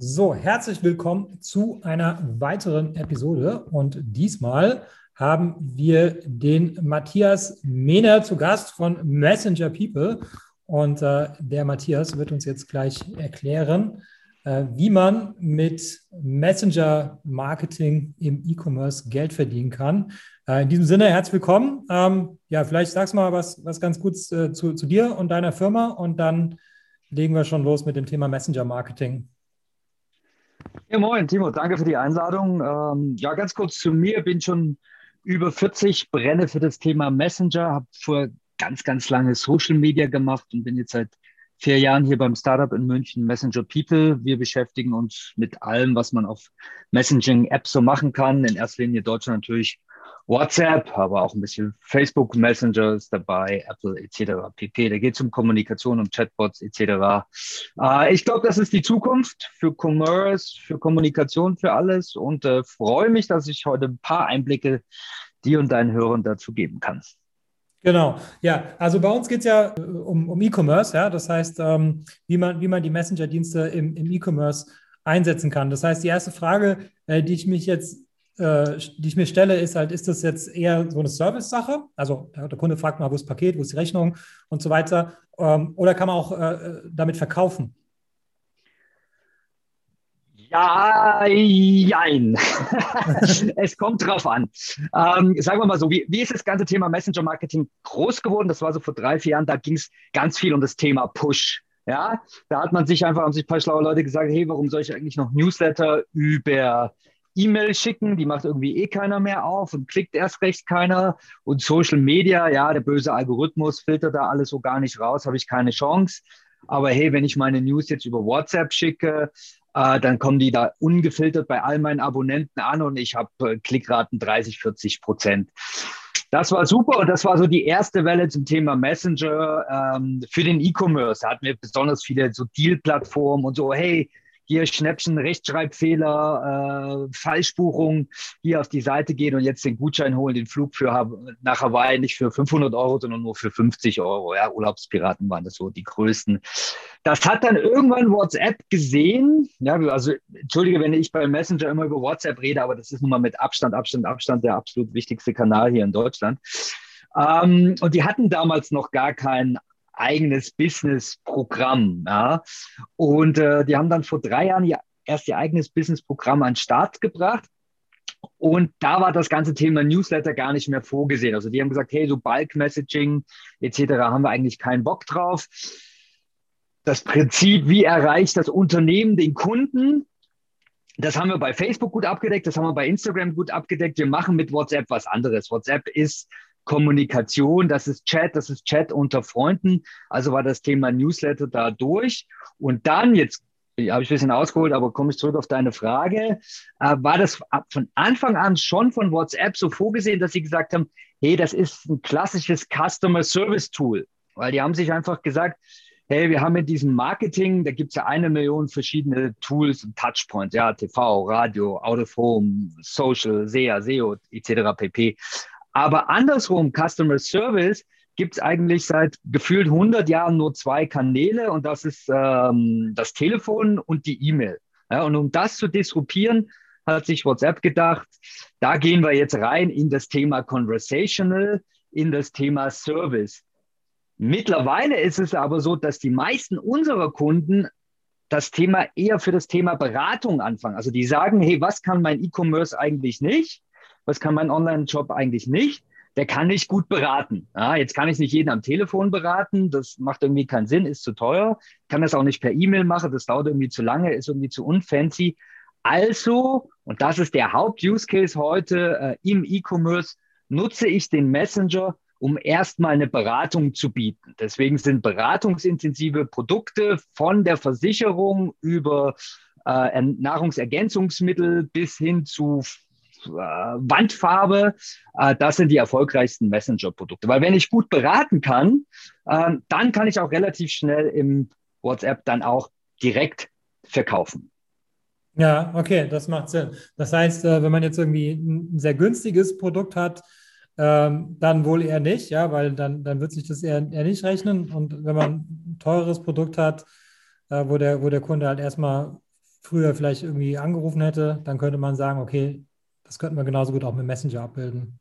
So, herzlich willkommen zu einer weiteren Episode. Und diesmal haben wir den Matthias Mehner zu Gast von Messenger People. Und äh, der Matthias wird uns jetzt gleich erklären, äh, wie man mit Messenger Marketing im E-Commerce Geld verdienen kann. Äh, in diesem Sinne, herzlich willkommen. Ähm, ja, vielleicht sagst du mal was, was ganz gut äh, zu, zu dir und deiner Firma und dann legen wir schon los mit dem Thema Messenger Marketing. Ja, moin, Timo, danke für die Einladung. Ähm, ja, ganz kurz zu mir, bin schon über 40, brenne für das Thema Messenger, habe vor ganz, ganz lange Social Media gemacht und bin jetzt seit vier Jahren hier beim Startup in München Messenger People. Wir beschäftigen uns mit allem, was man auf Messaging-Apps so machen kann. In erster Linie Deutschland natürlich WhatsApp, aber auch ein bisschen Facebook Messenger ist dabei, Apple etc. pp. Da geht es um Kommunikation, um Chatbots etc. Äh, ich glaube, das ist die Zukunft für Commerce, für Kommunikation, für alles und äh, freue mich, dass ich heute ein paar Einblicke dir und deinen Hörern dazu geben kann. Genau, ja, also bei uns geht es ja äh, um, um E-Commerce, ja, das heißt, ähm, wie, man, wie man die Messenger-Dienste im, im E-Commerce einsetzen kann. Das heißt, die erste Frage, äh, die ich mich jetzt die ich mir stelle, ist halt, ist das jetzt eher so eine Service-Sache? Also der Kunde fragt mal, wo ist das Paket, wo ist die Rechnung und so weiter. Ähm, oder kann man auch äh, damit verkaufen? Ja, jein. es kommt drauf an. Ähm, sagen wir mal so, wie, wie ist das ganze Thema Messenger-Marketing groß geworden? Das war so vor drei, vier Jahren, da ging es ganz viel um das Thema Push. Ja, da hat man sich einfach, haben sich ein paar schlaue Leute gesagt, hey, warum soll ich eigentlich noch Newsletter über E-Mail schicken, die macht irgendwie eh keiner mehr auf und klickt erst recht keiner. Und Social Media, ja, der böse Algorithmus filtert da alles so gar nicht raus, habe ich keine Chance. Aber hey, wenn ich meine News jetzt über WhatsApp schicke, äh, dann kommen die da ungefiltert bei all meinen Abonnenten an und ich habe äh, Klickraten 30, 40 Prozent. Das war super und das war so die erste Welle zum Thema Messenger ähm, für den E-Commerce. Da hatten wir besonders viele so Deal-Plattformen und so, hey, hier Schnäppchen, Rechtschreibfehler, äh, Falschbuchung, hier auf die Seite gehen und jetzt den Gutschein holen, den Flug für nach Hawaii nicht für 500 Euro, sondern nur für 50 Euro. Ja, Urlaubspiraten waren das so die größten. Das hat dann irgendwann WhatsApp gesehen. Ja, also entschuldige, wenn ich beim Messenger immer über WhatsApp rede, aber das ist nun mal mit Abstand, Abstand, Abstand der absolut wichtigste Kanal hier in Deutschland. Ähm, und die hatten damals noch gar keinen eigenes Business-Programm. Ja? Und äh, die haben dann vor drei Jahren ja erst ihr eigenes Business-Programm an den Start gebracht. Und da war das ganze Thema Newsletter gar nicht mehr vorgesehen. Also die haben gesagt, hey, so Bulk-Messaging etc. haben wir eigentlich keinen Bock drauf. Das Prinzip, wie erreicht das Unternehmen den Kunden, das haben wir bei Facebook gut abgedeckt, das haben wir bei Instagram gut abgedeckt. Wir machen mit WhatsApp was anderes. WhatsApp ist Kommunikation, das ist Chat, das ist Chat unter Freunden. Also war das Thema Newsletter da durch. Und dann, jetzt habe ich ein bisschen ausgeholt, aber komme ich zurück auf deine Frage, äh, war das von Anfang an schon von WhatsApp so vorgesehen, dass sie gesagt haben, hey, das ist ein klassisches Customer Service Tool. Weil die haben sich einfach gesagt, hey, wir haben in diesem Marketing, da gibt es ja eine Million verschiedene Tools und Touchpoints, ja, TV, Radio, Out of Home, Social, SEA, SEO etc. pp. Aber andersrum, Customer Service gibt es eigentlich seit gefühlt 100 Jahren nur zwei Kanäle und das ist ähm, das Telefon und die E-Mail. Ja, und um das zu disruptieren, hat sich WhatsApp gedacht, da gehen wir jetzt rein in das Thema Conversational, in das Thema Service. Mittlerweile ist es aber so, dass die meisten unserer Kunden das Thema eher für das Thema Beratung anfangen. Also die sagen, hey, was kann mein E-Commerce eigentlich nicht? Was kann mein Online-Job eigentlich nicht? Der kann nicht gut beraten. Ja, jetzt kann ich nicht jeden am Telefon beraten, das macht irgendwie keinen Sinn, ist zu teuer. Kann das auch nicht per E-Mail machen, das dauert irgendwie zu lange, ist irgendwie zu unfancy. Also, und das ist der Haupt-Use-Case heute äh, im E-Commerce, nutze ich den Messenger, um erstmal eine Beratung zu bieten. Deswegen sind beratungsintensive Produkte von der Versicherung über äh, Nahrungsergänzungsmittel bis hin zu Wandfarbe, äh, das sind die erfolgreichsten Messenger-Produkte. Weil wenn ich gut beraten kann, äh, dann kann ich auch relativ schnell im WhatsApp dann auch direkt verkaufen. Ja, okay, das macht Sinn. Das heißt, äh, wenn man jetzt irgendwie ein sehr günstiges Produkt hat, ähm, dann wohl eher nicht, ja, weil dann, dann wird sich das eher, eher nicht rechnen. Und wenn man ein teures Produkt hat, äh, wo, der, wo der Kunde halt erstmal früher vielleicht irgendwie angerufen hätte, dann könnte man sagen, okay, das könnten wir genauso gut auch mit Messenger abbilden.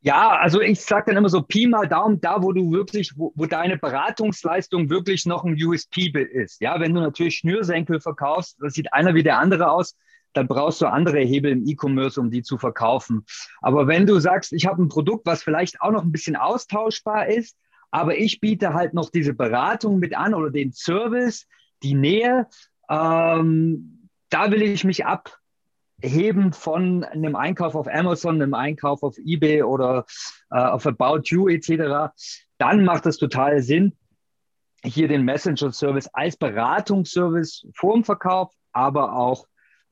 Ja, also ich sage dann immer so Pi mal Daumen, da wo du wirklich, wo, wo, deine Beratungsleistung wirklich noch ein USP ist. Ja, wenn du natürlich Schnürsenkel verkaufst, das sieht einer wie der andere aus, dann brauchst du andere Hebel im E-Commerce, um die zu verkaufen. Aber wenn du sagst, ich habe ein Produkt, was vielleicht auch noch ein bisschen austauschbar ist, aber ich biete halt noch diese Beratung mit an oder den Service, die Nähe, ähm, da will ich mich ab heben von einem Einkauf auf Amazon, einem Einkauf auf eBay oder äh, auf About You etc., dann macht es total Sinn, hier den Messenger-Service als Beratungsservice vor dem Verkauf, aber auch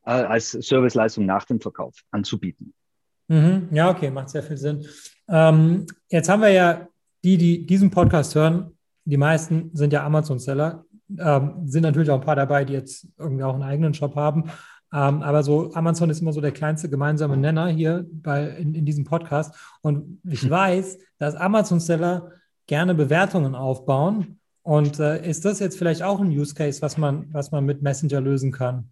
äh, als Serviceleistung nach dem Verkauf anzubieten. Mhm. Ja, okay, macht sehr viel Sinn. Ähm, jetzt haben wir ja die, die diesen Podcast hören, die meisten sind ja Amazon-Seller, ähm, sind natürlich auch ein paar dabei, die jetzt irgendwie auch einen eigenen Shop haben. Ähm, aber so Amazon ist immer so der kleinste gemeinsame Nenner hier bei, in, in diesem Podcast. Und ich hm. weiß, dass Amazon-Seller gerne Bewertungen aufbauen. Und äh, ist das jetzt vielleicht auch ein Use Case, was man, was man mit Messenger lösen kann?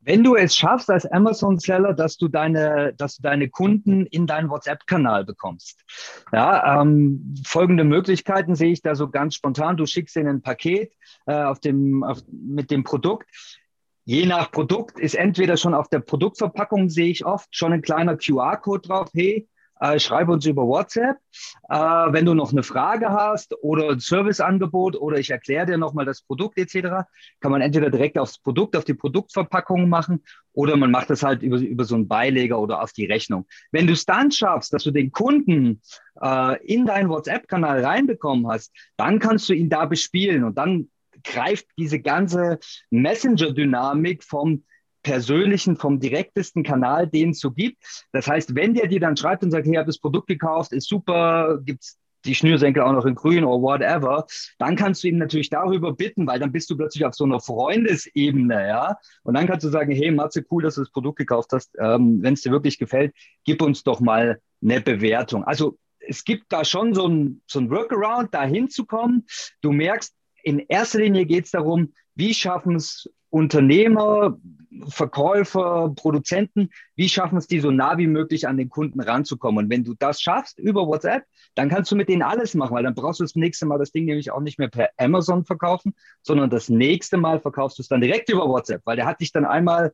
Wenn du es schaffst als Amazon-Seller, dass du deine, dass du deine Kunden in deinen WhatsApp-Kanal bekommst. Ja, ähm, folgende Möglichkeiten sehe ich da so ganz spontan. Du schickst ihnen ein Paket äh, auf dem, auf, mit dem Produkt. Je nach Produkt ist entweder schon auf der Produktverpackung, sehe ich oft, schon ein kleiner QR-Code drauf. Hey, äh, schreibe uns über WhatsApp. Äh, wenn du noch eine Frage hast oder ein Serviceangebot oder ich erkläre dir nochmal das Produkt etc., kann man entweder direkt aufs Produkt, auf die Produktverpackung machen oder man macht das halt über, über so einen Beileger oder auf die Rechnung. Wenn du es dann schaffst, dass du den Kunden äh, in deinen WhatsApp-Kanal reinbekommen hast, dann kannst du ihn da bespielen und dann greift diese ganze Messenger-Dynamik vom persönlichen, vom direktesten Kanal, den es so gibt. Das heißt, wenn der dir dann schreibt und sagt, hey, ich habe das Produkt gekauft, ist super, gibt's die Schnürsenkel auch noch in grün oder whatever, dann kannst du ihn natürlich darüber bitten, weil dann bist du plötzlich auf so einer Freundesebene, ja. Und dann kannst du sagen, hey, Matze, cool, dass du das Produkt gekauft hast. Ähm, Wenn es dir wirklich gefällt, gib uns doch mal eine Bewertung. Also es gibt da schon so ein, so ein Workaround, da hinzukommen. Du merkst, in erster Linie geht es darum, wie schaffen es Unternehmer, Verkäufer, Produzenten, wie schaffen es die so nah wie möglich an den Kunden ranzukommen? Und wenn du das schaffst über WhatsApp, dann kannst du mit denen alles machen, weil dann brauchst du das nächste Mal das Ding nämlich auch nicht mehr per Amazon verkaufen, sondern das nächste Mal verkaufst du es dann direkt über WhatsApp, weil der hat dich dann einmal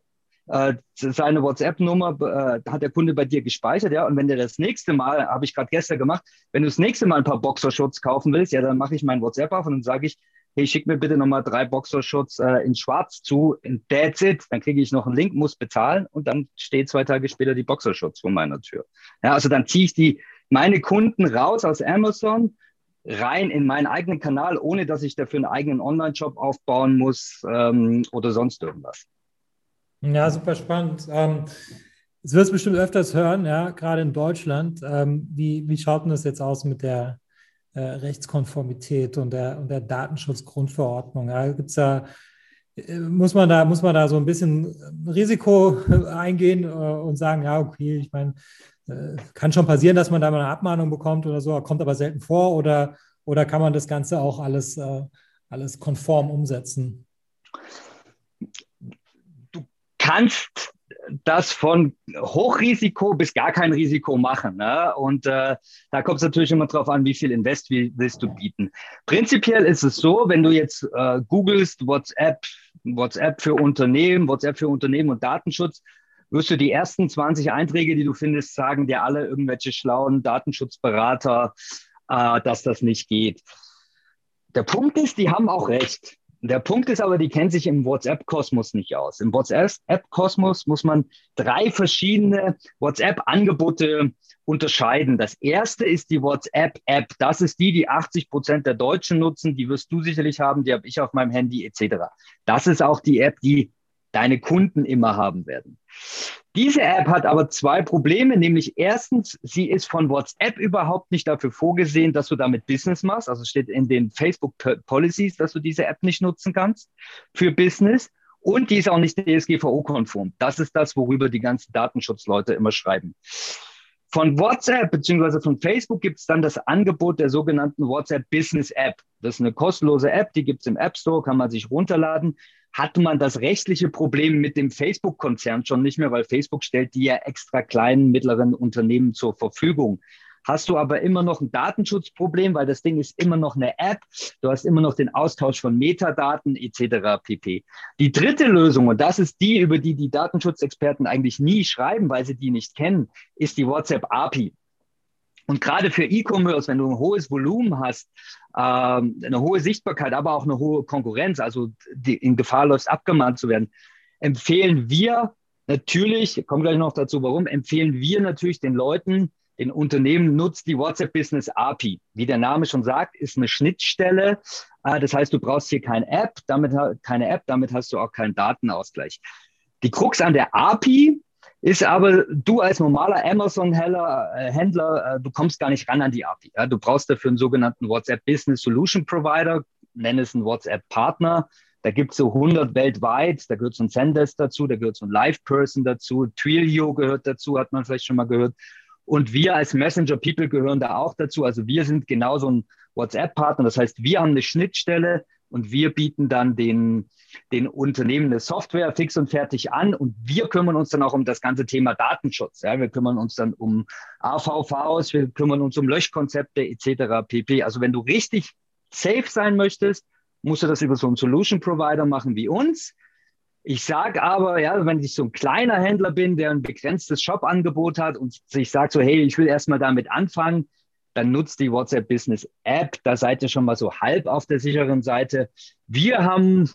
äh, seine WhatsApp-Nummer äh, hat der Kunde bei dir gespeichert, ja. Und wenn der das nächste Mal, habe ich gerade gestern gemacht, wenn du das nächste Mal ein paar Boxershorts kaufen willst, ja, dann mache ich mein WhatsApp auf und dann sage ich, hey, schick mir bitte nochmal drei Boxershorts äh, in Schwarz zu, in that's it. Dann kriege ich noch einen Link, muss bezahlen und dann steht zwei Tage später die Boxershorts vor meiner Tür. Ja, also dann ziehe ich die meine Kunden raus aus Amazon rein in meinen eigenen Kanal, ohne dass ich dafür einen eigenen Online-Shop aufbauen muss ähm, oder sonst irgendwas. Ja, super spannend. Ähm, wird es bestimmt öfters hören, ja, gerade in Deutschland. Ähm, wie, wie schaut denn das jetzt aus mit der äh, Rechtskonformität und der, und der Datenschutzgrundverordnung? Ja, gibt's da, äh, muss, man da, muss man da so ein bisschen Risiko eingehen äh, und sagen, ja, okay, ich meine, äh, kann schon passieren, dass man da mal eine Abmahnung bekommt oder so, kommt aber selten vor oder, oder kann man das Ganze auch alles, äh, alles konform umsetzen? kannst das von Hochrisiko bis gar kein Risiko machen. Ne? Und äh, da kommt es natürlich immer darauf an, wie viel Invest willst du bieten. Prinzipiell ist es so, wenn du jetzt äh, googelst WhatsApp, WhatsApp für Unternehmen, WhatsApp für Unternehmen und Datenschutz, wirst du die ersten 20 Einträge, die du findest, sagen dir alle irgendwelche schlauen Datenschutzberater, äh, dass das nicht geht. Der Punkt ist, die haben auch recht. Der Punkt ist aber, die kennen sich im WhatsApp-Kosmos nicht aus. Im WhatsApp-Kosmos muss man drei verschiedene WhatsApp-Angebote unterscheiden. Das erste ist die WhatsApp-App. Das ist die, die 80 Prozent der Deutschen nutzen. Die wirst du sicherlich haben, die habe ich auf meinem Handy etc. Das ist auch die App, die deine Kunden immer haben werden. Diese App hat aber zwei Probleme, nämlich erstens, sie ist von WhatsApp überhaupt nicht dafür vorgesehen, dass du damit Business machst. Also steht in den Facebook Policies, dass du diese App nicht nutzen kannst für Business. Und die ist auch nicht DSGVO-konform. Das ist das, worüber die ganzen Datenschutzleute immer schreiben. Von WhatsApp bzw. von Facebook gibt es dann das Angebot der sogenannten WhatsApp Business App. Das ist eine kostenlose App, die gibt es im App Store, kann man sich runterladen. Hat man das rechtliche Problem mit dem Facebook-Konzern schon nicht mehr, weil Facebook stellt die ja extra kleinen, mittleren Unternehmen zur Verfügung hast du aber immer noch ein Datenschutzproblem, weil das Ding ist immer noch eine App. Du hast immer noch den Austausch von Metadaten etc. pp. Die dritte Lösung, und das ist die, über die die Datenschutzexperten eigentlich nie schreiben, weil sie die nicht kennen, ist die WhatsApp API. Und gerade für E-Commerce, wenn du ein hohes Volumen hast, ähm, eine hohe Sichtbarkeit, aber auch eine hohe Konkurrenz, also die in Gefahr läufst, abgemahnt zu werden, empfehlen wir natürlich, ich komme gleich noch dazu, warum, empfehlen wir natürlich den Leuten, in Unternehmen nutzt die WhatsApp Business API. Wie der Name schon sagt, ist eine Schnittstelle. Äh, das heißt, du brauchst hier keine App, damit keine App, damit hast du auch keinen Datenausgleich. Die Krux an der API ist aber, du als normaler Amazon-Händler, äh, äh, du kommst gar nicht ran an die API. Du brauchst dafür einen sogenannten WhatsApp Business Solution Provider, nenn es einen WhatsApp-Partner. Da gibt es so 100 weltweit, da gehört so ein Zendesk dazu, da gehört so ein Live-Person dazu, Twilio gehört dazu, hat man vielleicht schon mal gehört. Und wir als Messenger People gehören da auch dazu. Also wir sind genauso ein WhatsApp-Partner. Das heißt, wir haben eine Schnittstelle und wir bieten dann den, den Unternehmen eine Software fix und fertig an und wir kümmern uns dann auch um das ganze Thema Datenschutz. Ja, wir kümmern uns dann um AVVs, wir kümmern uns um Löschkonzepte etc. pp. Also wenn du richtig safe sein möchtest, musst du das über so einen Solution Provider machen wie uns. Ich sage aber, ja, wenn ich so ein kleiner Händler bin, der ein begrenztes Shop-Angebot hat und sich sagt so, hey, ich will erstmal damit anfangen, dann nutzt die WhatsApp Business App. Da seid ihr schon mal so halb auf der sicheren Seite. Wir haben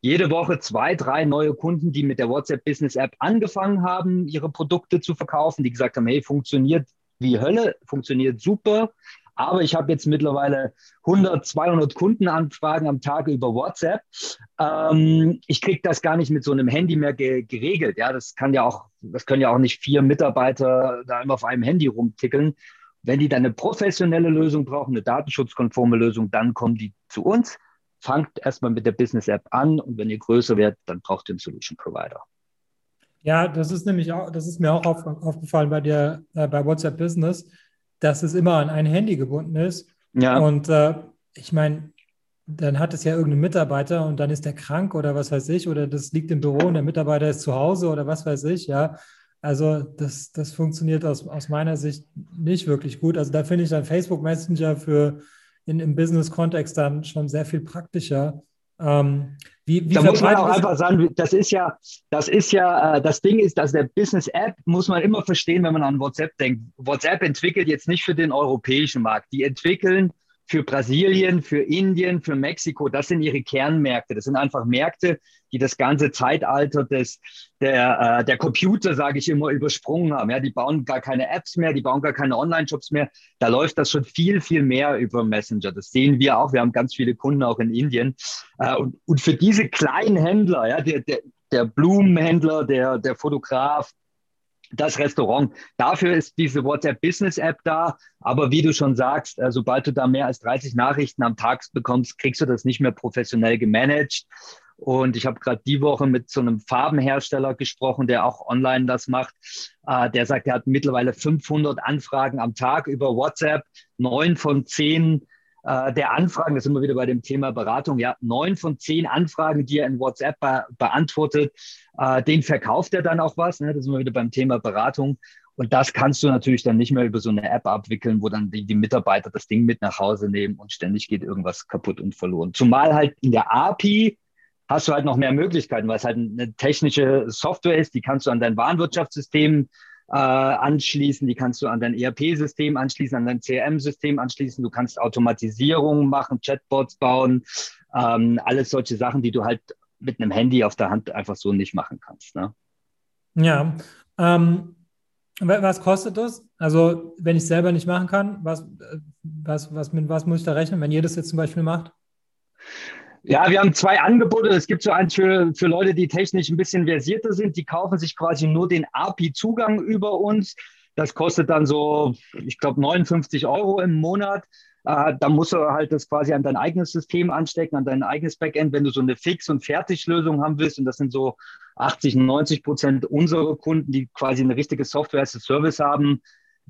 jede Woche zwei, drei neue Kunden, die mit der WhatsApp Business App angefangen haben, ihre Produkte zu verkaufen, die gesagt haben, hey, funktioniert wie Hölle, funktioniert super. Aber ich habe jetzt mittlerweile 100, 200 Kundenanfragen am Tag über WhatsApp. Ähm, ich kriege das gar nicht mit so einem Handy mehr ge geregelt. Ja, das kann ja auch, das können ja auch nicht vier Mitarbeiter da immer auf einem Handy rumtickeln. Wenn die dann eine professionelle Lösung brauchen, eine datenschutzkonforme Lösung, dann kommen die zu uns. Fangt erstmal mit der Business App an und wenn ihr größer werdet, dann braucht ihr einen Solution Provider. Ja, das ist nämlich auch, das ist mir auch auf, aufgefallen bei der, äh, bei WhatsApp Business dass es immer an ein Handy gebunden ist. Ja. Und äh, ich meine, dann hat es ja irgendein Mitarbeiter und dann ist der krank oder was weiß ich, oder das liegt im Büro und der Mitarbeiter ist zu Hause oder was weiß ich, ja. Also das, das funktioniert aus, aus meiner Sicht nicht wirklich gut. Also da finde ich dann Facebook Messenger für in, im Business-Kontext dann schon sehr viel praktischer. Ähm, wie, wie da muss man auch einfach sagen, das ist ja, das ist ja, äh, das Ding ist, dass der Business-App muss man immer verstehen, wenn man an WhatsApp denkt. WhatsApp entwickelt jetzt nicht für den europäischen Markt. Die entwickeln für Brasilien, für Indien, für Mexiko. Das sind ihre Kernmärkte. Das sind einfach Märkte, die das ganze Zeitalter des, der, äh, der Computer, sage ich immer, übersprungen haben. Ja, die bauen gar keine Apps mehr, die bauen gar keine Online-Shops mehr. Da läuft das schon viel, viel mehr über Messenger. Das sehen wir auch. Wir haben ganz viele Kunden auch in Indien. Äh, und, und für diese kleinen Händler, ja, der, der, der Blumenhändler, der, der Fotograf, das Restaurant. Dafür ist diese WhatsApp Business App da. Aber wie du schon sagst, äh, sobald du da mehr als 30 Nachrichten am Tag bekommst, kriegst du das nicht mehr professionell gemanagt. Und ich habe gerade die Woche mit so einem Farbenhersteller gesprochen, der auch online das macht. Äh, der sagt, er hat mittlerweile 500 Anfragen am Tag über WhatsApp. Neun von zehn äh, der Anfragen, das sind wir wieder bei dem Thema Beratung, ja, neun von zehn Anfragen, die er in WhatsApp be beantwortet, äh, den verkauft er dann auch was. Ne? Das sind wir wieder beim Thema Beratung. Und das kannst du natürlich dann nicht mehr über so eine App abwickeln, wo dann die, die, Mitarbeiter das Ding mit nach Hause nehmen und ständig geht irgendwas kaputt und verloren. Zumal halt in der API hast du halt noch mehr Möglichkeiten, weil es halt eine technische Software ist, die kannst du an dein Warenwirtschaftssystem äh, anschließen, die kannst du an dein ERP-System anschließen, an dein CRM-System anschließen. Du kannst Automatisierung machen, Chatbots bauen, ähm, alles solche Sachen, die du halt mit einem Handy auf der Hand einfach so nicht machen kannst. Ne? Ja. Ähm, was kostet das? Also, wenn ich selber nicht machen kann, was, was, was, mit was muss ich da rechnen, wenn ihr das jetzt zum Beispiel macht? Ja, wir haben zwei Angebote. Es gibt so eins für, für Leute, die technisch ein bisschen versierter sind. Die kaufen sich quasi nur den API-Zugang über uns. Das kostet dann so, ich glaube, 59 Euro im Monat. Äh, da musst du halt das quasi an dein eigenes System anstecken, an dein eigenes Backend, wenn du so eine Fix- und Fertiglösung haben willst. Und das sind so 80, 90 Prozent unserer Kunden, die quasi eine richtige Software as a Service haben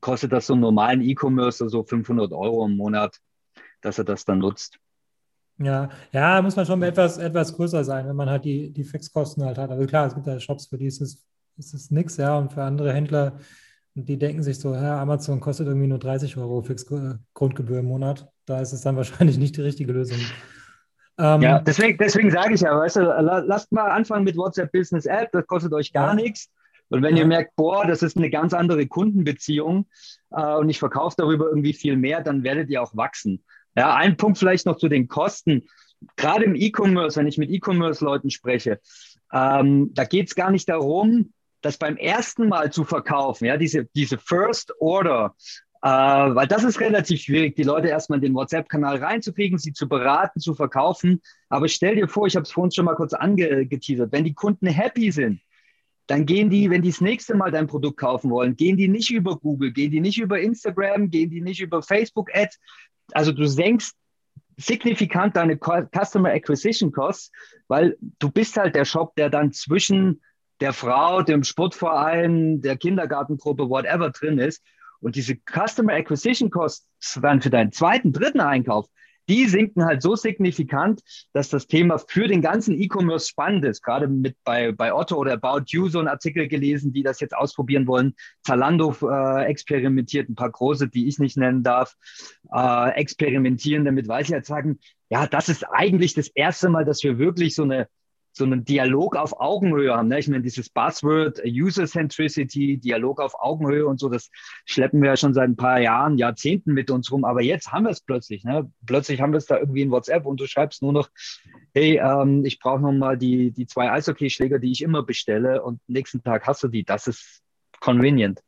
kostet das so einen normalen E-Commerce so 500 Euro im Monat, dass er das dann nutzt. Ja, ja, muss man schon etwas, etwas größer sein, wenn man halt die, die Fixkosten halt hat. Also klar, es gibt ja Shops, für die ist es, ist es nichts, ja, und für andere Händler, die denken sich so, ja, Amazon kostet irgendwie nur 30 Euro Fixgrundgebühr im Monat. Da ist es dann wahrscheinlich nicht die richtige Lösung. Ähm, ja, deswegen, deswegen sage ich ja, weißt du, lasst mal anfangen mit WhatsApp Business App, das kostet euch gar ja. nichts. Und wenn ja. ihr merkt, boah, das ist eine ganz andere Kundenbeziehung äh, und ich verkaufe darüber irgendwie viel mehr, dann werdet ihr auch wachsen. Ja, ein Punkt vielleicht noch zu den Kosten. Gerade im E-Commerce, wenn ich mit E-Commerce-Leuten spreche, ähm, da geht es gar nicht darum, das beim ersten Mal zu verkaufen, ja, diese, diese First Order, äh, weil das ist relativ schwierig, die Leute erstmal in den WhatsApp-Kanal reinzukriegen, sie zu beraten, zu verkaufen. Aber stell dir vor, ich habe es vorhin schon mal kurz angeteasert, wenn die Kunden happy sind, dann gehen die, wenn die das nächste Mal dein Produkt kaufen wollen, gehen die nicht über Google, gehen die nicht über Instagram, gehen die nicht über Facebook Ads. Also du senkst signifikant deine Customer Acquisition Costs, weil du bist halt der Shop, der dann zwischen der Frau, dem Sportverein, der Kindergartengruppe, whatever drin ist. Und diese Customer Acquisition Costs dann für deinen zweiten, dritten Einkauf, die sinken halt so signifikant, dass das Thema für den ganzen E-Commerce spannend ist. Gerade mit bei, bei Otto oder About You so einen Artikel gelesen, die das jetzt ausprobieren wollen. Zalando äh, experimentiert, ein paar große, die ich nicht nennen darf, äh, experimentieren damit, weil sie halt sagen, ja, das ist eigentlich das erste Mal, dass wir wirklich so eine so einen Dialog auf Augenhöhe haben. Ne? Ich meine, dieses Buzzword User Centricity, Dialog auf Augenhöhe und so, das schleppen wir ja schon seit ein paar Jahren, Jahrzehnten mit uns rum. Aber jetzt haben wir es plötzlich. Ne? Plötzlich haben wir es da irgendwie in WhatsApp und du schreibst nur noch, hey, ähm, ich brauche nochmal die, die zwei Eishockeyschläger, die ich immer bestelle und nächsten Tag hast du die. Das ist convenient.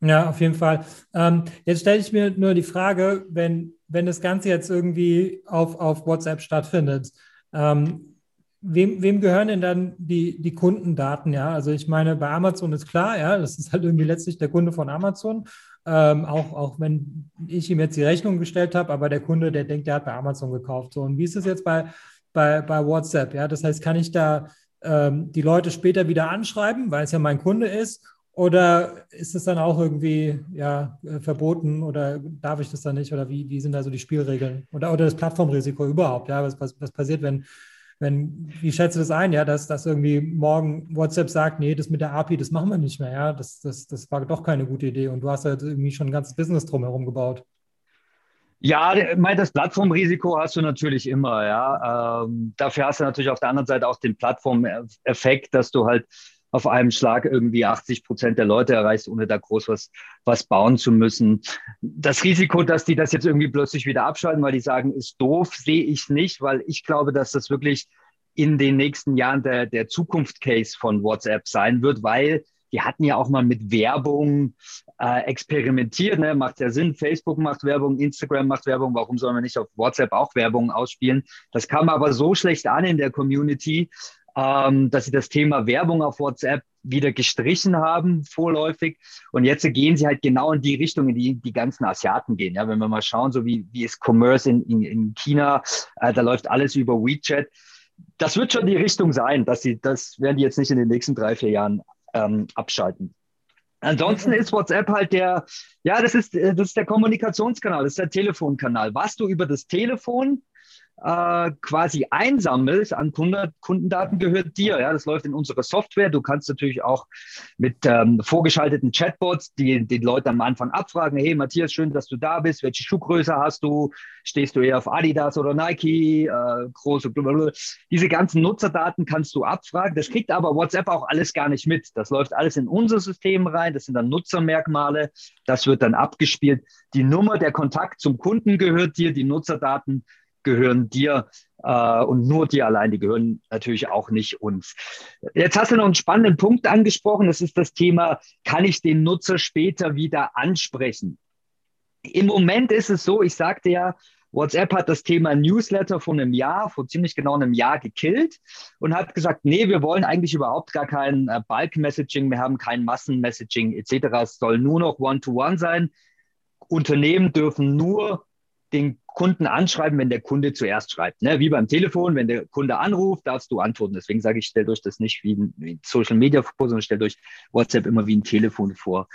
Ja, auf jeden Fall. Ähm, jetzt stelle ich mir nur die Frage, wenn, wenn das Ganze jetzt irgendwie auf, auf WhatsApp stattfindet, ähm, wem, wem gehören denn dann die, die Kundendaten? Ja, also ich meine, bei Amazon ist klar, ja, das ist halt irgendwie letztlich der Kunde von Amazon. Ähm, auch, auch wenn ich ihm jetzt die Rechnung gestellt habe, aber der Kunde, der denkt, der hat bei Amazon gekauft. So, und wie ist es jetzt bei, bei, bei WhatsApp? Ja, das heißt, kann ich da ähm, die Leute später wieder anschreiben, weil es ja mein Kunde ist? Oder ist es dann auch irgendwie ja, äh, verboten oder darf ich das dann nicht? Oder wie, wie sind da so die Spielregeln? Oder, oder das Plattformrisiko überhaupt? Ja, was, was, was passiert, wenn, wenn, wie schätzt du das ein, ja, dass, dass irgendwie morgen WhatsApp sagt, nee, das mit der API, das machen wir nicht mehr, ja, das, das, das war doch keine gute Idee und du hast halt irgendwie schon ein ganzes Business drumherum gebaut. Ja, das Plattformrisiko hast du natürlich immer, ja. Ähm, dafür hast du natürlich auf der anderen Seite auch den Plattformeffekt, dass du halt auf einem Schlag irgendwie 80 Prozent der Leute erreichst, ohne da groß was, was bauen zu müssen. Das Risiko, dass die das jetzt irgendwie plötzlich wieder abschalten, weil die sagen, ist doof, sehe ich nicht, weil ich glaube, dass das wirklich in den nächsten Jahren der, der Zukunft-Case von WhatsApp sein wird, weil die hatten ja auch mal mit Werbung äh, experimentiert. Ne? Macht ja Sinn. Facebook macht Werbung, Instagram macht Werbung. Warum sollen wir nicht auf WhatsApp auch Werbung ausspielen? Das kam aber so schlecht an in der Community, ähm, dass sie das Thema Werbung auf WhatsApp wieder gestrichen haben, vorläufig. Und jetzt gehen sie halt genau in die Richtung, in die die ganzen Asiaten gehen. Ja, wenn wir mal schauen, so wie, wie ist Commerce in, in, in China, äh, da läuft alles über WeChat. Das wird schon die Richtung sein, dass sie, das werden die jetzt nicht in den nächsten drei, vier Jahren ähm, abschalten. Ansonsten ist WhatsApp halt der, ja, das ist, das ist der Kommunikationskanal, das ist der Telefonkanal. Was du über das Telefon äh, quasi einsammelst an Kunde, Kundendaten, gehört dir. Ja, das läuft in unserer Software. Du kannst natürlich auch mit ähm, vorgeschalteten Chatbots die, die Leute am Anfang abfragen, hey Matthias, schön, dass du da bist. Welche Schuhgröße hast du? Stehst du eher auf Adidas oder Nike? Äh, große, blablabla. Diese ganzen Nutzerdaten kannst du abfragen. Das kriegt aber WhatsApp auch alles gar nicht mit. Das läuft alles in unser System rein. Das sind dann Nutzermerkmale. Das wird dann abgespielt. Die Nummer, der Kontakt zum Kunden gehört dir. Die Nutzerdaten gehören dir äh, und nur dir allein, die gehören natürlich auch nicht uns. Jetzt hast du noch einen spannenden Punkt angesprochen, das ist das Thema, kann ich den Nutzer später wieder ansprechen? Im Moment ist es so, ich sagte ja, WhatsApp hat das Thema Newsletter vor einem Jahr, vor ziemlich genau einem Jahr gekillt und hat gesagt, nee, wir wollen eigentlich überhaupt gar kein äh, Bulk-Messaging, wir haben kein Massen-Messaging etc. Es soll nur noch One-to-One -one sein. Unternehmen dürfen nur den Kunden anschreiben, wenn der Kunde zuerst schreibt. Ne? Wie beim Telefon, wenn der Kunde anruft, darfst du antworten. Deswegen sage ich, stellt euch das nicht wie ein, Social Media vor, sondern stellt euch WhatsApp immer wie ein Telefon vor.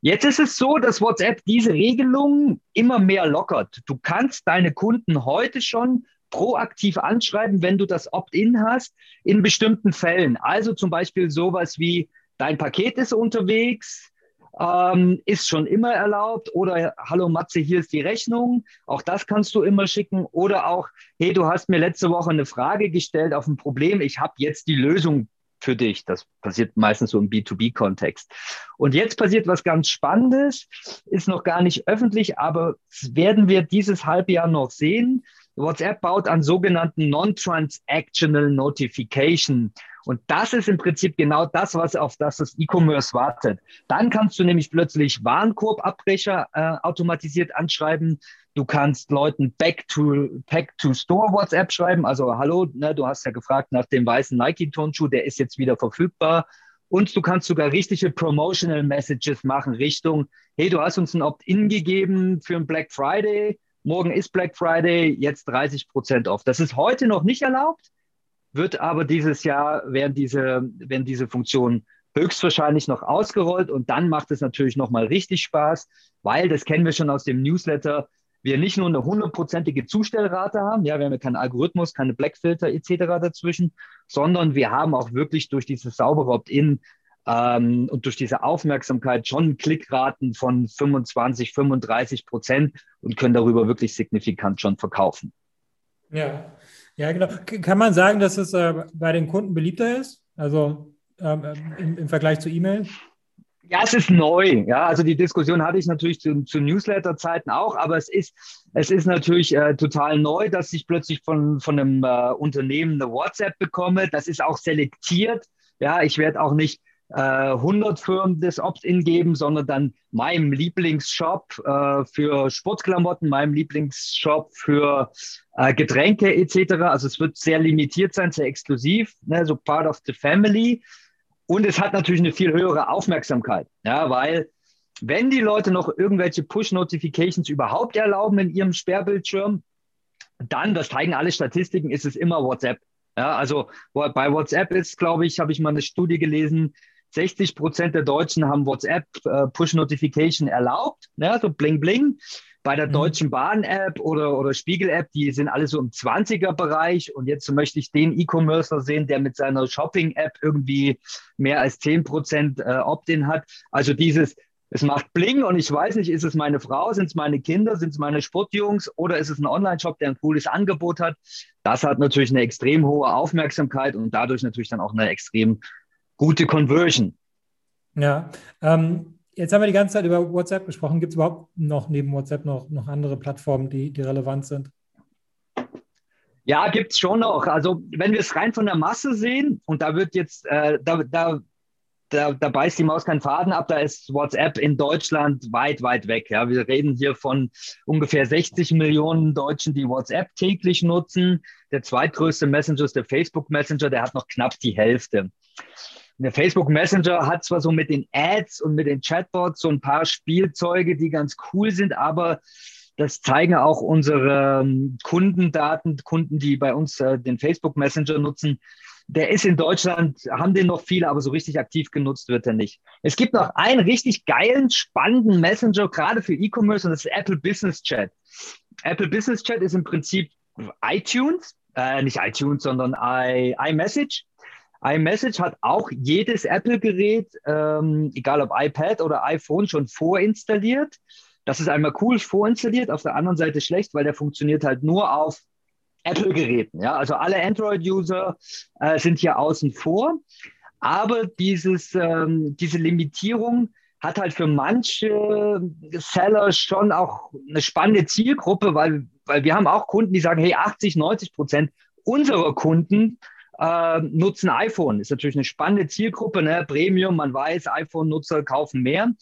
Jetzt ist es so, dass WhatsApp diese Regelung immer mehr lockert. Du kannst deine Kunden heute schon proaktiv anschreiben, wenn du das Opt-in hast, in bestimmten Fällen. Also zum Beispiel sowas wie, dein Paket ist unterwegs, ähm, ist schon immer erlaubt. Oder hallo Matze, hier ist die Rechnung. Auch das kannst du immer schicken. Oder auch, hey, du hast mir letzte Woche eine Frage gestellt auf ein Problem. Ich habe jetzt die Lösung für dich. Das passiert meistens so im B2B-Kontext. Und jetzt passiert was ganz Spannendes, ist noch gar nicht öffentlich, aber werden wir dieses Halbjahr noch sehen. WhatsApp baut an sogenannten Non-Transactional Notification. Und das ist im Prinzip genau das, was auf das das E-Commerce wartet. Dann kannst du nämlich plötzlich Warenkorbabbrecher äh, automatisiert anschreiben. Du kannst Leuten Back to, Back to Store WhatsApp schreiben. Also, hallo, ne, du hast ja gefragt nach dem weißen Nike-Tonschuh, der ist jetzt wieder verfügbar. Und du kannst sogar richtige Promotional Messages machen Richtung, hey, du hast uns ein Opt-in gegeben für ein Black Friday. Morgen ist Black Friday, jetzt 30 Prozent off. Das ist heute noch nicht erlaubt, wird aber dieses Jahr werden diese, werden diese Funktionen höchstwahrscheinlich noch ausgerollt und dann macht es natürlich nochmal richtig Spaß, weil das kennen wir schon aus dem Newsletter wir nicht nur eine hundertprozentige Zustellrate haben, ja, wir haben ja keinen Algorithmus, keine Blackfilter etc. dazwischen, sondern wir haben auch wirklich durch dieses saubere Opt-in ähm, und durch diese Aufmerksamkeit schon Klickraten von 25, 35 Prozent und können darüber wirklich signifikant schon verkaufen. Ja, ja, genau. Kann man sagen, dass es äh, bei den Kunden beliebter ist? Also ähm, im, im Vergleich zu E-Mail? Ja, es ist neu. Ja, also die Diskussion hatte ich natürlich zu, zu Newsletter-Zeiten auch, aber es ist, es ist natürlich äh, total neu, dass ich plötzlich von, von einem äh, Unternehmen eine WhatsApp bekomme. Das ist auch selektiert. Ja, ich werde auch nicht äh, 100 Firmen das Opt-in geben, sondern dann meinem Lieblingsshop äh, für Sportklamotten, meinem Lieblingsshop für äh, Getränke etc. Also es wird sehr limitiert sein, sehr exklusiv, ne, so part of the family. Und es hat natürlich eine viel höhere Aufmerksamkeit, ja, weil wenn die Leute noch irgendwelche Push-Notifications überhaupt erlauben in ihrem Sperrbildschirm, dann, das zeigen alle Statistiken, ist es immer WhatsApp. Ja, also bei WhatsApp ist, glaube ich, habe ich mal eine Studie gelesen, 60 Prozent der Deutschen haben WhatsApp äh, Push-Notification erlaubt, ja, so bling bling. Bei der mhm. Deutschen Bahn-App oder, oder Spiegel-App, die sind alle so im 20er-Bereich. Und jetzt möchte ich den E-Commercer sehen, der mit seiner Shopping-App irgendwie mehr als 10 Prozent äh, Opt-in hat. Also dieses, es macht Bling und ich weiß nicht, ist es meine Frau, sind es meine Kinder, sind es meine Sportjungs oder ist es ein Online-Shop, der ein cooles Angebot hat? Das hat natürlich eine extrem hohe Aufmerksamkeit und dadurch natürlich dann auch eine extrem gute Conversion. Ja, ähm, Jetzt haben wir die ganze Zeit über WhatsApp gesprochen. Gibt es überhaupt noch neben WhatsApp noch, noch andere Plattformen, die, die relevant sind? Ja, gibt es schon noch. Also wenn wir es rein von der Masse sehen, und da wird jetzt, äh, da, da, da, da, beißt die Maus keinen Faden ab, da ist WhatsApp in Deutschland weit, weit weg. Ja. Wir reden hier von ungefähr 60 Millionen Deutschen, die WhatsApp täglich nutzen. Der zweitgrößte Messenger ist der Facebook Messenger, der hat noch knapp die Hälfte. Der Facebook Messenger hat zwar so mit den Ads und mit den Chatbots so ein paar Spielzeuge, die ganz cool sind, aber das zeigen auch unsere ähm, Kundendaten, Kunden, die bei uns äh, den Facebook Messenger nutzen. Der ist in Deutschland, haben den noch viele, aber so richtig aktiv genutzt wird er nicht. Es gibt noch einen richtig geilen, spannenden Messenger, gerade für E-Commerce, und das ist Apple Business Chat. Apple Business Chat ist im Prinzip iTunes, äh, nicht iTunes, sondern I, iMessage iMessage hat auch jedes Apple-Gerät, ähm, egal ob iPad oder iPhone, schon vorinstalliert. Das ist einmal cool vorinstalliert, auf der anderen Seite schlecht, weil der funktioniert halt nur auf Apple-Geräten. Ja? Also alle Android-User äh, sind hier außen vor. Aber dieses, ähm, diese Limitierung hat halt für manche Seller schon auch eine spannende Zielgruppe, weil, weil wir haben auch Kunden, die sagen, hey, 80, 90 Prozent unserer Kunden äh, nutzen iPhone. Ist natürlich eine spannende Zielgruppe, ne? Premium, man weiß, iPhone-Nutzer kaufen mehr.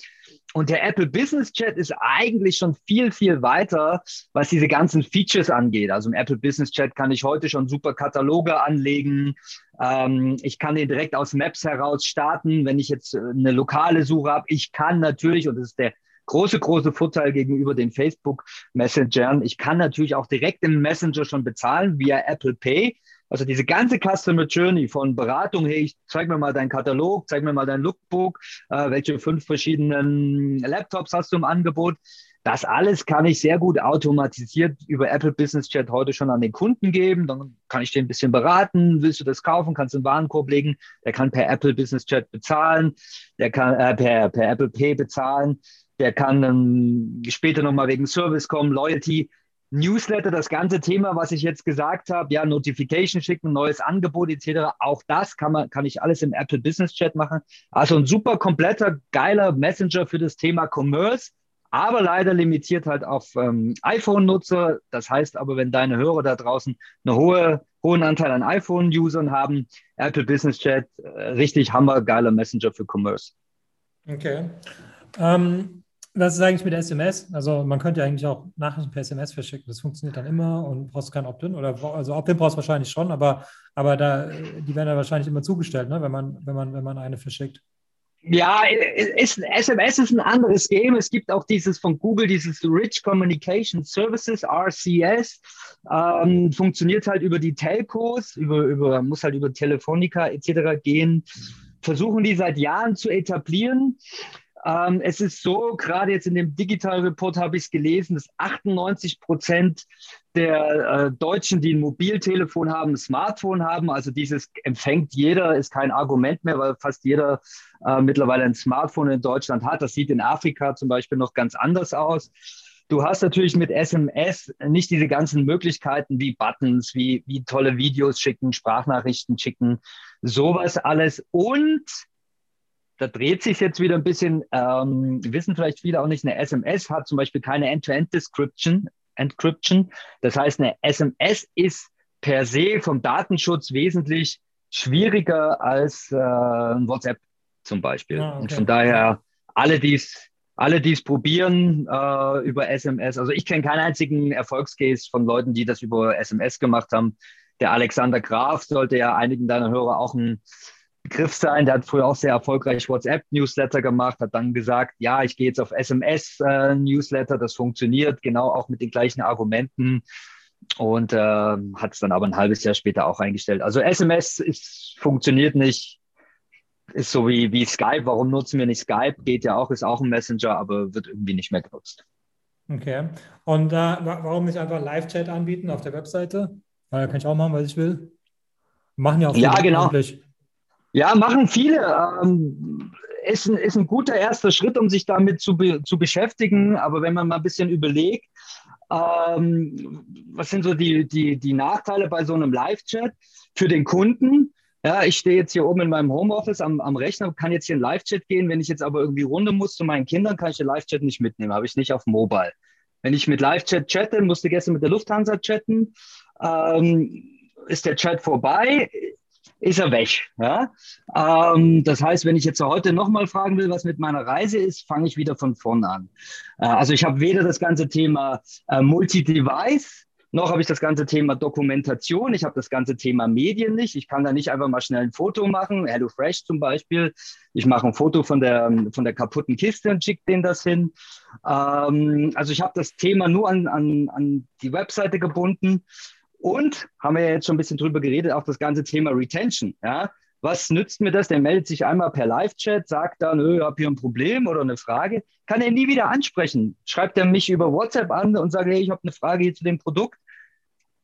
Und der Apple Business Chat ist eigentlich schon viel, viel weiter, was diese ganzen Features angeht. Also im Apple Business Chat kann ich heute schon super Kataloge anlegen. Ähm, ich kann den direkt aus Maps heraus starten, wenn ich jetzt äh, eine lokale Suche habe. Ich kann natürlich, und das ist der große, große Vorteil gegenüber den Facebook Messengern, ich kann natürlich auch direkt im Messenger schon bezahlen via Apple Pay. Also diese ganze Customer Journey von Beratung, hey, ich zeig mir mal deinen Katalog, zeig mir mal dein Lookbook, äh, welche fünf verschiedenen Laptops hast du im Angebot. Das alles kann ich sehr gut automatisiert über Apple Business Chat heute schon an den Kunden geben. Dann kann ich den ein bisschen beraten. Willst du das kaufen? Kannst du einen Warenkorb legen. Der kann per Apple Business Chat bezahlen. Der kann äh, per, per Apple Pay bezahlen. Der kann dann später nochmal wegen Service kommen, Loyalty. Newsletter, das ganze Thema, was ich jetzt gesagt habe, ja, Notification schicken, neues Angebot etc. Auch das kann man, kann ich alles im Apple Business Chat machen. Also ein super kompletter, geiler Messenger für das Thema Commerce aber leider limitiert halt auf ähm, iPhone-Nutzer. Das heißt aber, wenn deine Hörer da draußen einen hohe, hohen Anteil an iPhone-Usern haben, Apple Business Chat, äh, richtig hammergeiler Messenger für Commerce. Okay. Ähm, was ist eigentlich mit SMS? Also man könnte ja eigentlich auch Nachrichten per SMS verschicken. Das funktioniert dann immer und brauchst kein Opt-in oder also Opt-in brauchst du wahrscheinlich schon, aber, aber da, die werden ja wahrscheinlich immer zugestellt, ne? wenn, man, wenn, man, wenn man eine verschickt. Ja, ist, SMS ist ein anderes Game. Es gibt auch dieses von Google, dieses Rich Communication Services, RCS. Ähm, funktioniert halt über die Telcos, über, über, muss halt über Telefonica etc. gehen. Versuchen die seit Jahren zu etablieren. Ähm, es ist so, gerade jetzt in dem Digital Report habe ich es gelesen, dass 98 Prozent der äh, Deutschen, die ein Mobiltelefon haben, ein Smartphone haben. Also dieses empfängt jeder, ist kein Argument mehr, weil fast jeder äh, mittlerweile ein Smartphone in Deutschland hat. Das sieht in Afrika zum Beispiel noch ganz anders aus. Du hast natürlich mit SMS nicht diese ganzen Möglichkeiten wie Buttons, wie, wie tolle Videos schicken, Sprachnachrichten schicken, sowas alles. Und da dreht sich jetzt wieder ein bisschen, ähm, wissen vielleicht viele auch nicht, eine SMS hat zum Beispiel keine End-to-End-Description, Encryption. Das heißt, eine SMS ist per se vom Datenschutz wesentlich schwieriger als äh, WhatsApp zum Beispiel. Ah, okay. Und von daher, alle, die es alle, die es probieren äh, über SMS, also ich kenne keinen einzigen Erfolgscase von Leuten, die das über SMS gemacht haben. Der Alexander Graf sollte ja einigen deiner Hörer auch ein Begriff sein. Der hat früher auch sehr erfolgreich WhatsApp-Newsletter gemacht, hat dann gesagt, ja, ich gehe jetzt auf SMS-Newsletter, das funktioniert, genau auch mit den gleichen Argumenten und äh, hat es dann aber ein halbes Jahr später auch eingestellt. Also SMS ist, funktioniert nicht, ist so wie, wie Skype. Warum nutzen wir nicht Skype? Geht ja auch, ist auch ein Messenger, aber wird irgendwie nicht mehr genutzt. Okay. Und äh, warum nicht einfach Live-Chat anbieten auf der Webseite? Weil kann ich auch machen, was ich will. Machen ja auch Ja, genau. Ja, machen viele. Ähm, ist, ein, ist ein guter erster Schritt, um sich damit zu, be, zu beschäftigen. Aber wenn man mal ein bisschen überlegt, ähm, was sind so die, die, die Nachteile bei so einem Live-Chat für den Kunden? Ja, ich stehe jetzt hier oben in meinem Homeoffice am, am Rechner, kann jetzt hier in Live-Chat gehen. Wenn ich jetzt aber irgendwie runter muss zu meinen Kindern, kann ich den Live-Chat nicht mitnehmen, habe ich nicht auf Mobile. Wenn ich mit Live-Chat chatte, musste gestern mit der Lufthansa chatten, ähm, ist der Chat vorbei, ist er weg. Ja? Ähm, das heißt, wenn ich jetzt heute nochmal fragen will, was mit meiner Reise ist, fange ich wieder von vorne an. Äh, also ich habe weder das ganze Thema äh, Multi-Device, noch habe ich das ganze Thema Dokumentation, ich habe das ganze Thema Medien nicht. Ich kann da nicht einfach mal schnell ein Foto machen, HelloFresh zum Beispiel. Ich mache ein Foto von der, von der kaputten Kiste und schicke denen das hin. Ähm, also ich habe das Thema nur an, an, an die Webseite gebunden. Und haben wir jetzt schon ein bisschen drüber geredet, auch das ganze Thema Retention. Ja? Was nützt mir das? Der meldet sich einmal per Live-Chat, sagt dann, ich habe hier ein Problem oder eine Frage, kann er nie wieder ansprechen. Schreibt er mich über WhatsApp an und sagt, hey, ich habe eine Frage hier zu dem Produkt,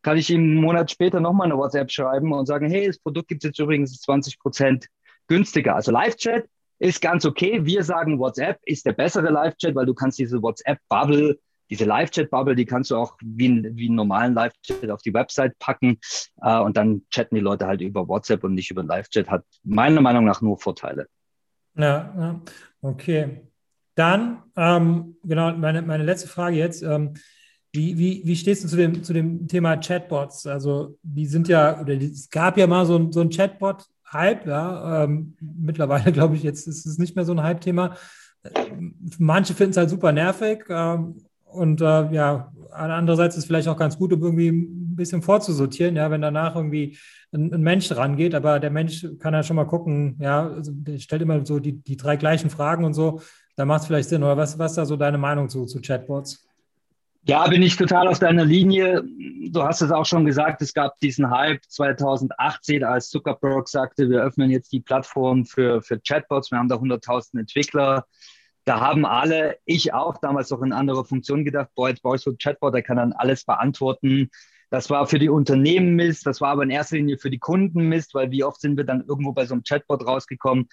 kann ich ihm einen Monat später nochmal eine WhatsApp schreiben und sagen, hey, das Produkt gibt es jetzt übrigens 20 Prozent günstiger. Also Live-Chat ist ganz okay. Wir sagen, WhatsApp ist der bessere Live-Chat, weil du kannst diese WhatsApp-Bubble diese Live-Chat-Bubble, die kannst du auch wie, wie einen normalen Live-Chat auf die Website packen äh, und dann chatten die Leute halt über WhatsApp und nicht über Live-Chat. Hat meiner Meinung nach nur Vorteile. Ja, okay. Dann, ähm, genau, meine, meine letzte Frage jetzt. Ähm, wie, wie, wie stehst du zu dem, zu dem Thema Chatbots? Also, die sind ja, oder es gab ja mal so, ein, so ein Chatbot-Hype, ja. Ähm, mittlerweile, glaube ich, jetzt ist es nicht mehr so ein Hype-Thema. Manche finden es halt super nervig. Ähm, und äh, ja, andererseits ist vielleicht auch ganz gut, um irgendwie ein bisschen vorzusortieren, ja, wenn danach irgendwie ein, ein, Mensch rangeht, aber der Mensch kann ja schon mal gucken, ja, also der stellt immer so die, die drei gleichen Fragen und so, da macht es vielleicht Sinn. Oder was, was ist da so deine Meinung zu, zu Chatbots? Ja, bin ich total auf deiner Linie. Du hast es auch schon gesagt, es gab diesen Hype 2018, als Zuckerberg sagte, wir öffnen jetzt die Plattform für, für Chatbots. Wir haben da 100.000 Entwickler. Da haben alle, ich auch damals noch in anderer Funktion gedacht, boah, jetzt brauche ich so ein Chatbot, der kann dann alles beantworten. Das war für die Unternehmen Mist, das war aber in erster Linie für die Kunden Mist, weil wie oft sind wir dann irgendwo bei so einem Chatbot rausgekommen,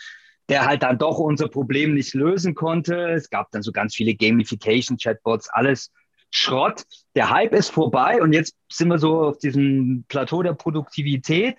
der halt dann doch unser Problem nicht lösen konnte. Es gab dann so ganz viele Gamification-Chatbots, alles Schrott. Der Hype ist vorbei und jetzt sind wir so auf diesem Plateau der Produktivität.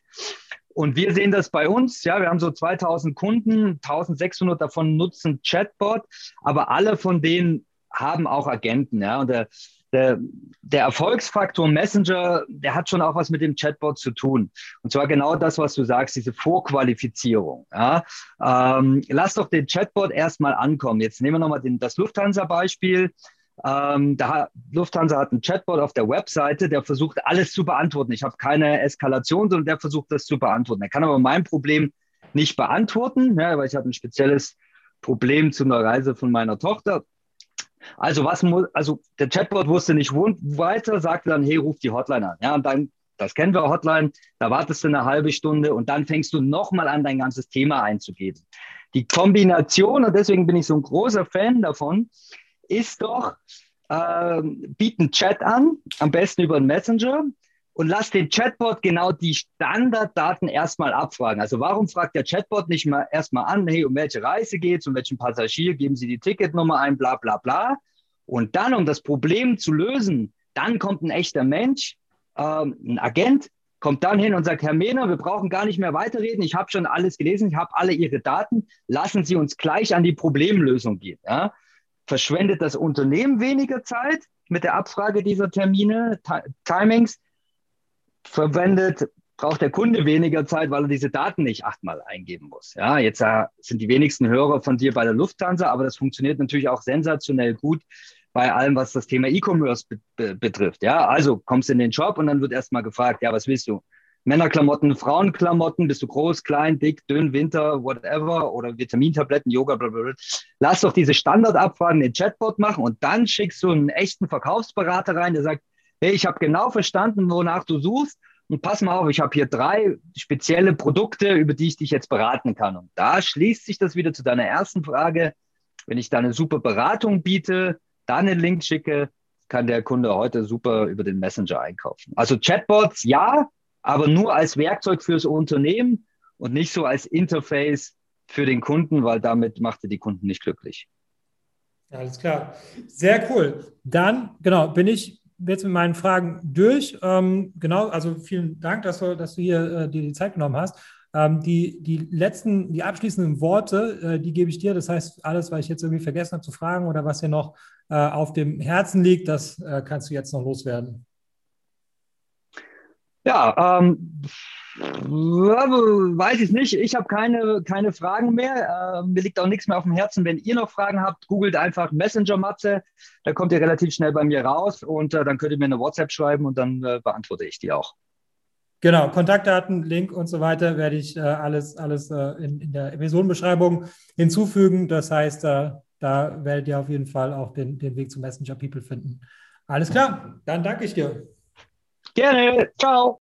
Und wir sehen das bei uns. Ja, wir haben so 2000 Kunden, 1600 davon nutzen Chatbot, aber alle von denen haben auch Agenten. Ja, und der, der, der Erfolgsfaktor Messenger, der hat schon auch was mit dem Chatbot zu tun. Und zwar genau das, was du sagst, diese Vorqualifizierung. Ja? Ähm, lass doch den Chatbot erstmal ankommen. Jetzt nehmen wir nochmal das Lufthansa-Beispiel. Ähm, da, Lufthansa hat einen Chatbot auf der Webseite, der versucht, alles zu beantworten. Ich habe keine Eskalation, sondern der versucht, das zu beantworten. Er kann aber mein Problem nicht beantworten, ja, weil ich habe ein spezielles Problem zu einer Reise von meiner Tochter. Also was muss, also der Chatbot wusste nicht weiter, sagte dann, hey, ruf die Hotline an. Ja, und dann, das kennen wir Hotline, da wartest du eine halbe Stunde und dann fängst du nochmal an, dein ganzes Thema einzugeben. Die Kombination, und deswegen bin ich so ein großer Fan davon, ist doch, äh, bieten Chat an, am besten über einen Messenger und lass den Chatbot genau die Standarddaten erstmal abfragen. Also warum fragt der Chatbot nicht mal erstmal an, hey, um welche Reise geht es, um welchen Passagier, geben Sie die Ticketnummer ein, bla bla bla. Und dann, um das Problem zu lösen, dann kommt ein echter Mensch, ähm, ein Agent, kommt dann hin und sagt, Herr Mehner, wir brauchen gar nicht mehr weiterreden, ich habe schon alles gelesen, ich habe alle Ihre Daten, lassen Sie uns gleich an die Problemlösung gehen. Ja? Verschwendet das Unternehmen weniger Zeit mit der Abfrage dieser Termine, Timings, verwendet, braucht der Kunde weniger Zeit, weil er diese Daten nicht achtmal eingeben muss. Ja, jetzt äh, sind die wenigsten Hörer von dir bei der Lufthansa, aber das funktioniert natürlich auch sensationell gut bei allem, was das Thema E-Commerce be be betrifft. Ja, also kommst in den Shop und dann wird erstmal gefragt, ja, was willst du? Männerklamotten, Frauenklamotten, bist du groß, klein, dick, dünn, Winter, whatever, oder Vitamintabletten, Yoga, blablabla. Lass doch diese Standardabfragen in den Chatbot machen und dann schickst du einen echten Verkaufsberater rein, der sagt, hey, ich habe genau verstanden, wonach du suchst. Und pass mal auf, ich habe hier drei spezielle Produkte, über die ich dich jetzt beraten kann. Und da schließt sich das wieder zu deiner ersten Frage. Wenn ich da eine super Beratung biete, dann einen Link schicke, kann der Kunde heute super über den Messenger einkaufen. Also Chatbots ja, aber nur als Werkzeug fürs Unternehmen und nicht so als Interface für den Kunden, weil damit macht er die Kunden nicht glücklich. Alles klar. Sehr cool. Dann, genau, bin ich jetzt mit meinen Fragen durch. Ähm, genau, also vielen Dank, dass du, dass du hier äh, dir die Zeit genommen hast. Ähm, die, die letzten, die abschließenden Worte, äh, die gebe ich dir. Das heißt, alles, was ich jetzt irgendwie vergessen habe zu fragen oder was dir noch äh, auf dem Herzen liegt, das äh, kannst du jetzt noch loswerden. Ja, ähm, Weiß ich nicht. Ich habe keine, keine Fragen mehr. Äh, mir liegt auch nichts mehr auf dem Herzen. Wenn ihr noch Fragen habt, googelt einfach Messenger Matze. Da kommt ihr relativ schnell bei mir raus und äh, dann könnt ihr mir eine WhatsApp schreiben und dann äh, beantworte ich die auch. Genau, Kontaktdaten, Link und so weiter werde ich äh, alles, alles äh, in, in, der Episodenbeschreibung hinzufügen. Das heißt, äh, da werdet ihr auf jeden Fall auch den, den Weg zu Messenger People finden. Alles klar, dann danke ich dir. Gerne. Ciao.